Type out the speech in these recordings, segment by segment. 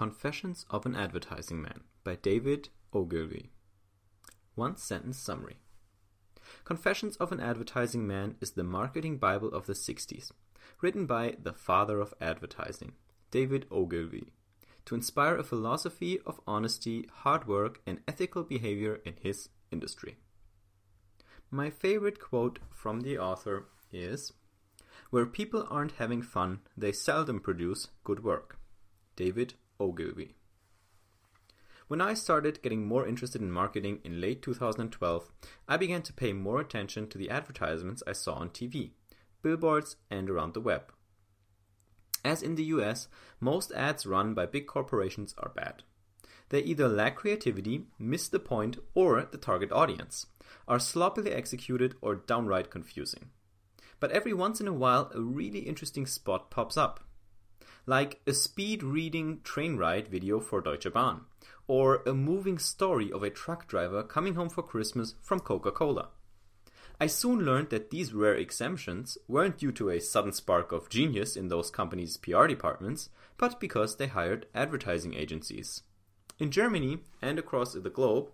Confessions of an Advertising Man by David Ogilvy. One sentence summary Confessions of an Advertising Man is the marketing Bible of the 60s, written by the father of advertising, David Ogilvy, to inspire a philosophy of honesty, hard work, and ethical behavior in his industry. My favorite quote from the author is Where people aren't having fun, they seldom produce good work. David Ogilvy. When I started getting more interested in marketing in late 2012, I began to pay more attention to the advertisements I saw on TV, billboards, and around the web. As in the US, most ads run by big corporations are bad. They either lack creativity, miss the point or the target audience, are sloppily executed, or downright confusing. But every once in a while, a really interesting spot pops up like a speed reading train ride video for Deutsche Bahn, or a moving story of a truck driver coming home for Christmas from Coca Cola. I soon learned that these rare exemptions weren't due to a sudden spark of genius in those companies' PR departments, but because they hired advertising agencies. In Germany and across the globe,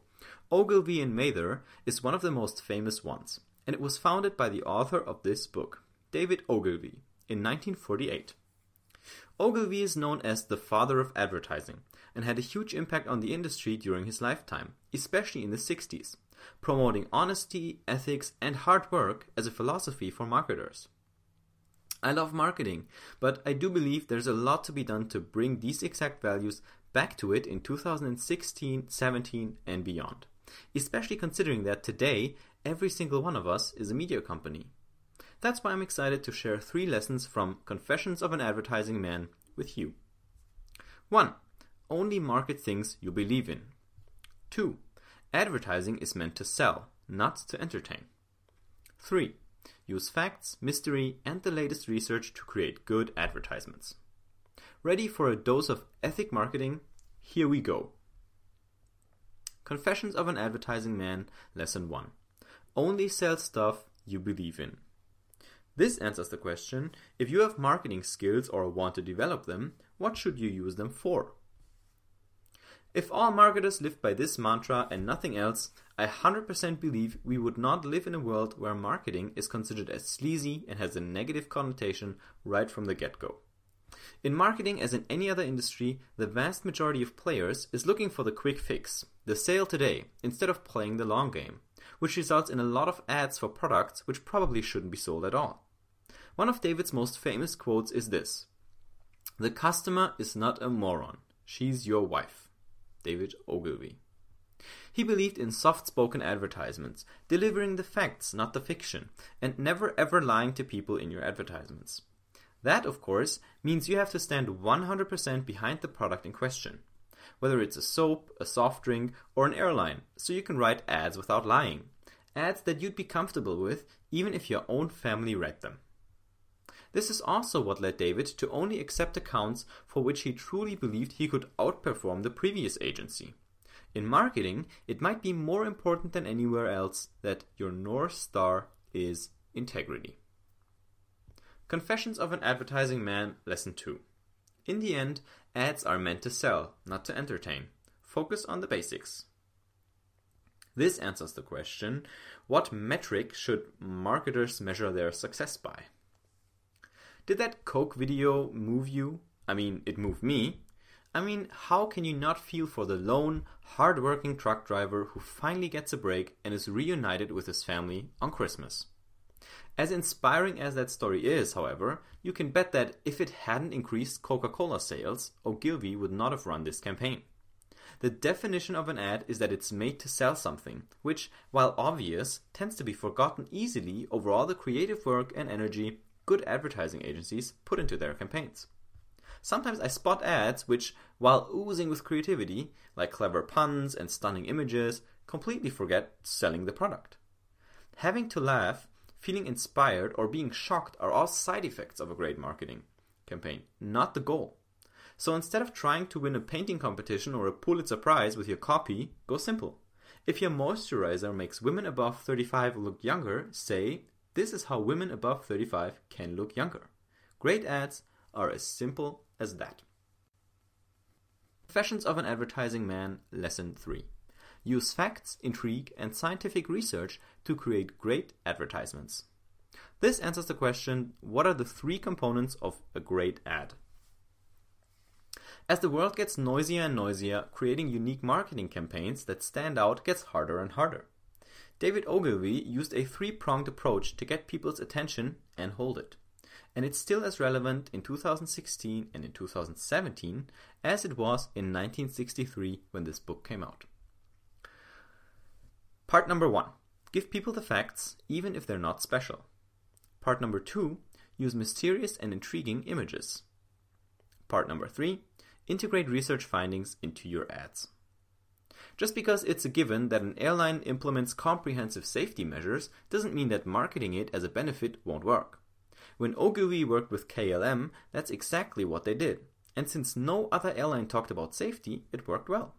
Ogilvy and Mather is one of the most famous ones, and it was founded by the author of this book, David Ogilvy, in 1948. Ogilvy is known as the father of advertising and had a huge impact on the industry during his lifetime, especially in the 60s, promoting honesty, ethics, and hard work as a philosophy for marketers. I love marketing, but I do believe there's a lot to be done to bring these exact values back to it in 2016, 17, and beyond, especially considering that today every single one of us is a media company. That's why I'm excited to share three lessons from Confessions of an Advertising Man with you. 1. Only market things you believe in. 2. Advertising is meant to sell, not to entertain. 3. Use facts, mystery, and the latest research to create good advertisements. Ready for a dose of ethic marketing? Here we go. Confessions of an Advertising Man, Lesson 1. Only sell stuff you believe in. This answers the question if you have marketing skills or want to develop them, what should you use them for? If all marketers lived by this mantra and nothing else, I 100% believe we would not live in a world where marketing is considered as sleazy and has a negative connotation right from the get go. In marketing, as in any other industry, the vast majority of players is looking for the quick fix, the sale today, instead of playing the long game, which results in a lot of ads for products which probably shouldn't be sold at all. One of David's most famous quotes is this The customer is not a moron, she's your wife. David Ogilvy. He believed in soft spoken advertisements, delivering the facts, not the fiction, and never ever lying to people in your advertisements. That, of course, means you have to stand 100% behind the product in question, whether it's a soap, a soft drink, or an airline, so you can write ads without lying. Ads that you'd be comfortable with even if your own family read them. This is also what led David to only accept accounts for which he truly believed he could outperform the previous agency. In marketing, it might be more important than anywhere else that your North Star is integrity. Confessions of an Advertising Man, Lesson 2. In the end, ads are meant to sell, not to entertain. Focus on the basics. This answers the question what metric should marketers measure their success by? Did that Coke video move you? I mean, it moved me. I mean, how can you not feel for the lone, hard-working truck driver who finally gets a break and is reunited with his family on Christmas? As inspiring as that story is, however, you can bet that if it hadn't increased Coca Cola sales, Ogilvy would not have run this campaign. The definition of an ad is that it's made to sell something, which, while obvious, tends to be forgotten easily over all the creative work and energy good advertising agencies put into their campaigns. Sometimes I spot ads which, while oozing with creativity, like clever puns and stunning images, completely forget selling the product. Having to laugh, feeling inspired, or being shocked are all side effects of a great marketing campaign, not the goal. So instead of trying to win a painting competition or a Pulitzer Prize with your copy, go simple. If your moisturizer makes women above 35 look younger, say, this is how women above 35 can look younger. Great ads are as simple as that. Confessions of an Advertising Man, Lesson 3. Use facts, intrigue, and scientific research to create great advertisements. This answers the question what are the three components of a great ad? As the world gets noisier and noisier, creating unique marketing campaigns that stand out gets harder and harder. David Ogilvy used a three pronged approach to get people's attention and hold it. And it's still as relevant in 2016 and in 2017 as it was in 1963 when this book came out. Part number one give people the facts, even if they're not special. Part number two use mysterious and intriguing images. Part number three integrate research findings into your ads. Just because it's a given that an airline implements comprehensive safety measures doesn't mean that marketing it as a benefit won't work. When Ogilvy worked with KLM, that's exactly what they did. And since no other airline talked about safety, it worked well.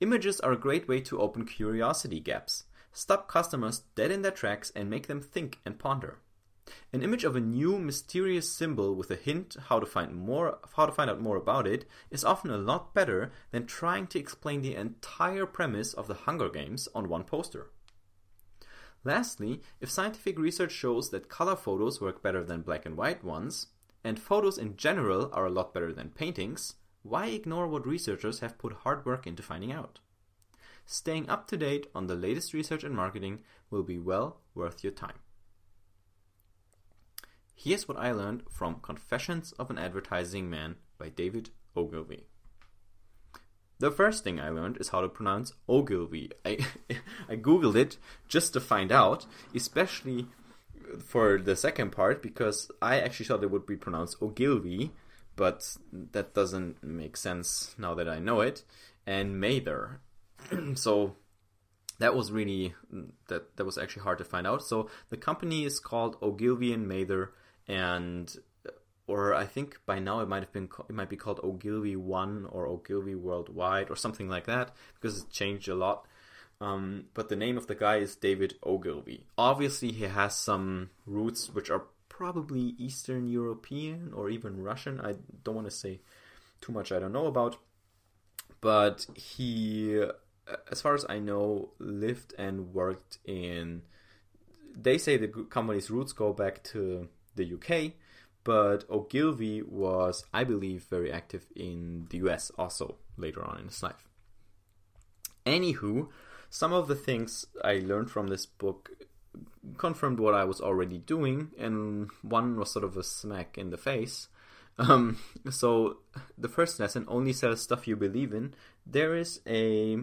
Images are a great way to open curiosity gaps, stop customers dead in their tracks, and make them think and ponder. An image of a new mysterious symbol with a hint how to find more how to find out more about it is often a lot better than trying to explain the entire premise of the Hunger Games on one poster. Lastly, if scientific research shows that color photos work better than black and white ones, and photos in general are a lot better than paintings, why ignore what researchers have put hard work into finding out? Staying up to date on the latest research and marketing will be well worth your time. Here's what I learned from Confessions of an Advertising Man by David Ogilvy. The first thing I learned is how to pronounce Ogilvy. I, I googled it just to find out, especially for the second part, because I actually thought it would be pronounced Ogilvy, but that doesn't make sense now that I know it. And Mather. so that was really that that was actually hard to find out. So the company is called Ogilvy and Mather and or I think by now it might have been it might be called Ogilvy One or Ogilvy Worldwide or something like that because it's changed a lot. Um, but the name of the guy is David Ogilvy. Obviously, he has some roots which are probably Eastern European or even Russian. I don't want to say too much I don't know about, but he, as far as I know, lived and worked in. They say the company's roots go back to the UK, but Ogilvy was, I believe, very active in the US also later on in his life. Anywho, some of the things I learned from this book confirmed what I was already doing, and one was sort of a smack in the face. Um, so, the first lesson only sell stuff you believe in. There is a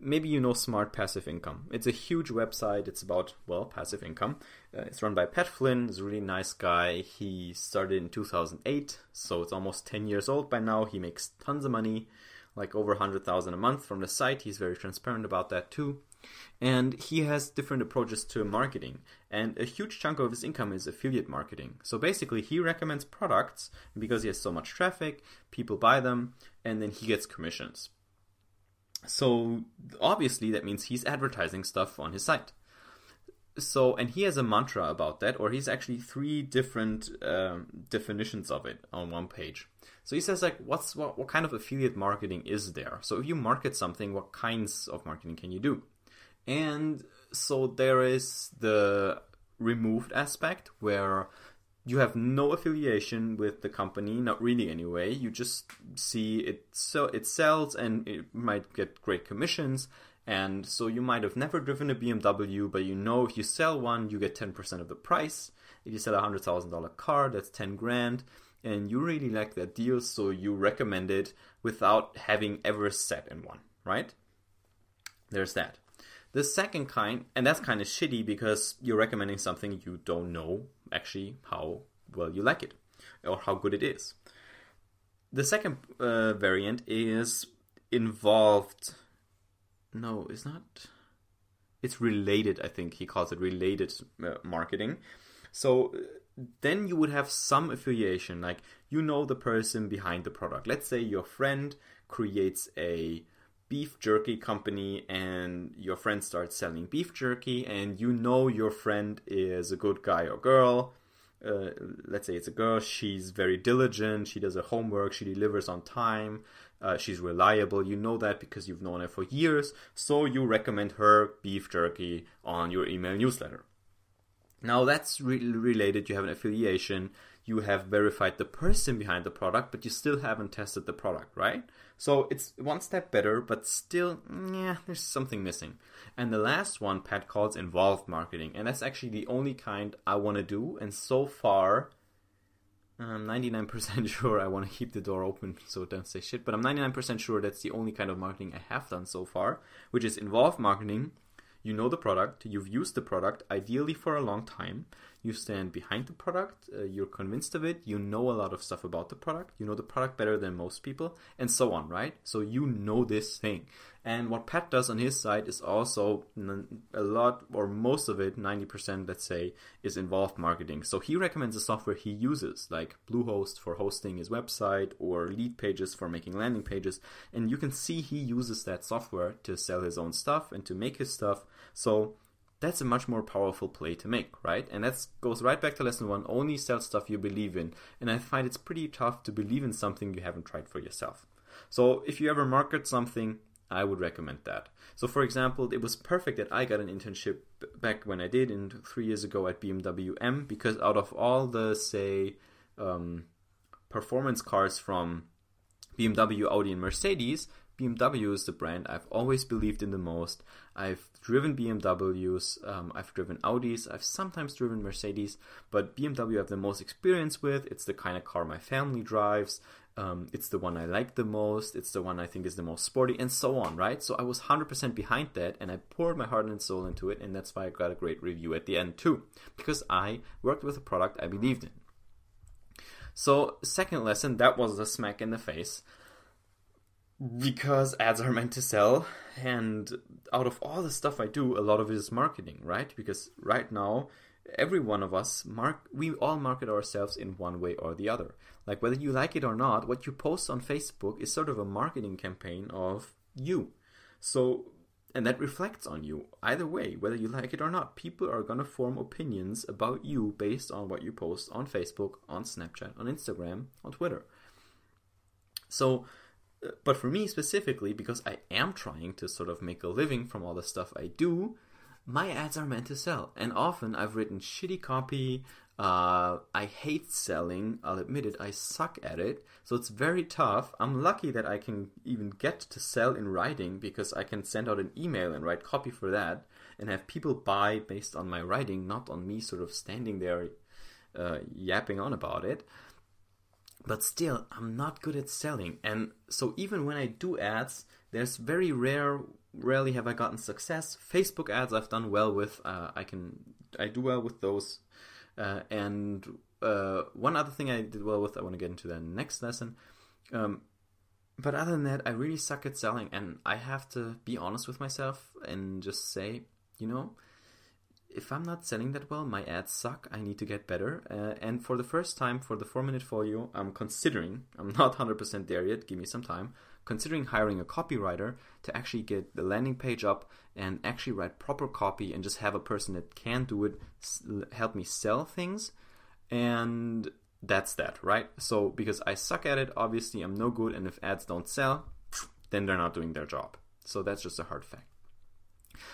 maybe you know Smart Passive Income. It's a huge website. It's about, well, passive income. Uh, it's run by Pat Flynn. He's a really nice guy. He started in 2008, so it's almost 10 years old by now. He makes tons of money, like over 100,000 a month from the site. He's very transparent about that too. And he has different approaches to marketing. And a huge chunk of his income is affiliate marketing. So basically, he recommends products because he has so much traffic, people buy them, and then he gets commissions. So obviously that means he's advertising stuff on his site. So and he has a mantra about that, or he's actually three different um, definitions of it on one page. So he says like, what's what, what kind of affiliate marketing is there? So if you market something, what kinds of marketing can you do? And so there is the removed aspect where you have no affiliation with the company, not really anyway. You just see it so it sells and it might get great commissions. And so you might have never driven a BMW, but you know if you sell one, you get 10% of the price. If you sell a $100,000 car, that's 10 grand. And you really like that deal, so you recommend it without having ever sat in one, right? There's that. The second kind, and that's kind of shitty because you're recommending something you don't know actually how well you like it or how good it is. The second uh, variant is involved. No, it's not. It's related, I think he calls it related uh, marketing. So then you would have some affiliation, like you know the person behind the product. Let's say your friend creates a beef jerky company and your friend starts selling beef jerky and you know your friend is a good guy or girl uh, let's say it's a girl she's very diligent she does her homework she delivers on time Uh, she's reliable. You know that because you've known her for years. So you recommend her beef jerky on your email newsletter. Now that's re- related. You have an affiliation. You have verified the person behind the product, but you still haven't tested the product, right? So it's one step better, but still, yeah, there's something missing. And the last one Pat calls involved marketing, and that's actually the only kind I want to do. And so far, I'm 99% sure I want to keep the door open, so don't say shit. But I'm 99% sure that's the only kind of marketing I have done so far, which is involved marketing you know the product, you've used the product ideally for a long time, you stand behind the product, uh, you're convinced of it, you know a lot of stuff about the product, you know the product better than most people, and so on, right? So you know this thing. And what Pat does on his side is also a lot, or most of it, 90%, let's say, is involved marketing. So he recommends the software he uses, like Bluehost for hosting his website or Leadpages for making landing pages. And you can see he uses that software to sell his own stuff and to make his stuff. So that's a much more powerful play to make, right? And that goes right back to lesson one only sell stuff you believe in. And I find it's pretty tough to believe in something you haven't tried for yourself. So if you ever market something, I would recommend that. So, for example, it was perfect that I got an internship back when I did in three years ago at BMW M because out of all the say um, performance cars from BMW, Audi, and Mercedes, BMW is the brand I've always believed in the most. I've driven BMWs, um, I've driven Audis, I've sometimes driven Mercedes, but BMW I have the most experience with. It's the kind of car my family drives. Um, it's the one I like the most. It's the one I think is the most sporty, and so on, right? So I was 100% behind that, and I poured my heart and soul into it, and that's why I got a great review at the end, too, because I worked with a product I believed in. So, second lesson, that was a smack in the face because ads are meant to sell and out of all the stuff i do a lot of it is marketing right? Because right now every one of us mark we all market ourselves in one way or the other. Like whether you like it or not what you post on facebook is sort of a marketing campaign of you. So and that reflects on you either way whether you like it or not. People are going to form opinions about you based on what you post on facebook on snapchat on instagram on twitter. So but for me specifically, because I am trying to sort of make a living from all the stuff I do, my ads are meant to sell. And often I've written shitty copy. Uh, I hate selling. I'll admit it. I suck at it. So it's very tough. I'm lucky that I can even get to sell in writing because I can send out an email and write copy for that and have people buy based on my writing, not on me sort of standing there uh, yapping on about it but still i'm not good at selling. And so even when i do ads there's very rare rarely have i gotten success. Facebook ads i've done well with uh, i can i do well with those. Uh, and uh, one other thing i did well with i want to get into the next lesson. Um, but other than that i really suck at selling. And i have to be honest with myself and just say you know if I'm not selling that well, my ads suck. I need to get better. Uh, and for the first time, for the four minute folio, I'm considering, I'm not 100% there yet, give me some time, considering hiring a copywriter to actually get the landing page up and actually write proper copy and just have a person that can do it help me sell things. And that's that, right? So, because I suck at it, obviously I'm no good, and if ads don't sell, then they're not doing their job. So, that's just a hard fact.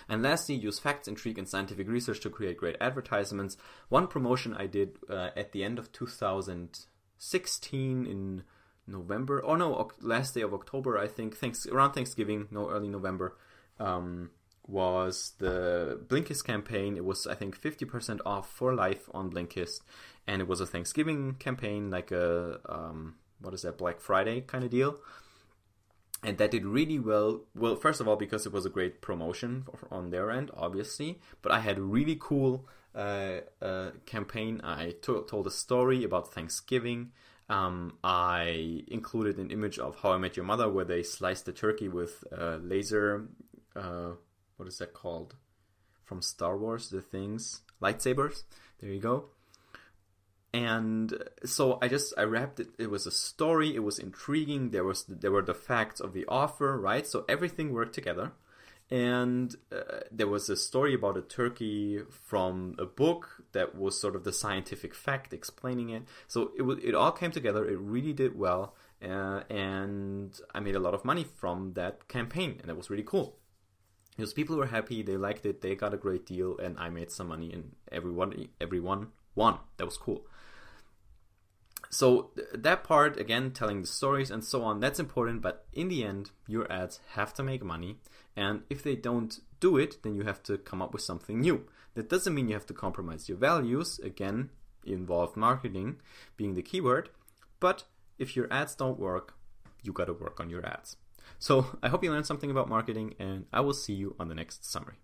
And lastly, use facts, intrigue, and scientific research to create great advertisements. One promotion I did uh, at the end of 2016 in November, or no, last day of October, I think, thanks around Thanksgiving, no, early November, um, was the Blinkist campaign. It was, I think, 50% off for life on Blinkist, and it was a Thanksgiving campaign, like a um, what is that, Black Friday kind of deal and that did really well. Well, first of all, because it was a great promotion on their end, obviously. But I had a really cool uh, uh, campaign. I told a story about Thanksgiving. Um, I included an image of How I Met Your Mother, where they sliced the turkey with uh, laser. Uh, what is that called? From Star Wars, the things lightsabers. There you go and so I just I wrapped it. It was a story. It was intriguing. There was there were the facts of the offer, right? So everything worked together. And uh, there was a story about a turkey from a book that was sort of the scientific fact explaining it. So it was, it all came together. It really did well, uh, and I made a lot of money from that campaign, and that was really cool. Because people were happy, they liked it, they got a great deal, and I made some money, and everyone everyone won. That was cool. So that part again, telling the stories and so on, that's important. But in the end, your ads have to make money, and if they don't do it, then you have to come up with something new. That doesn't mean you have to compromise your values. Again, involved marketing being the keyword. But if your ads don't work, you got to work on your ads. So I hope you learned something about marketing, and I will see you on the next summary.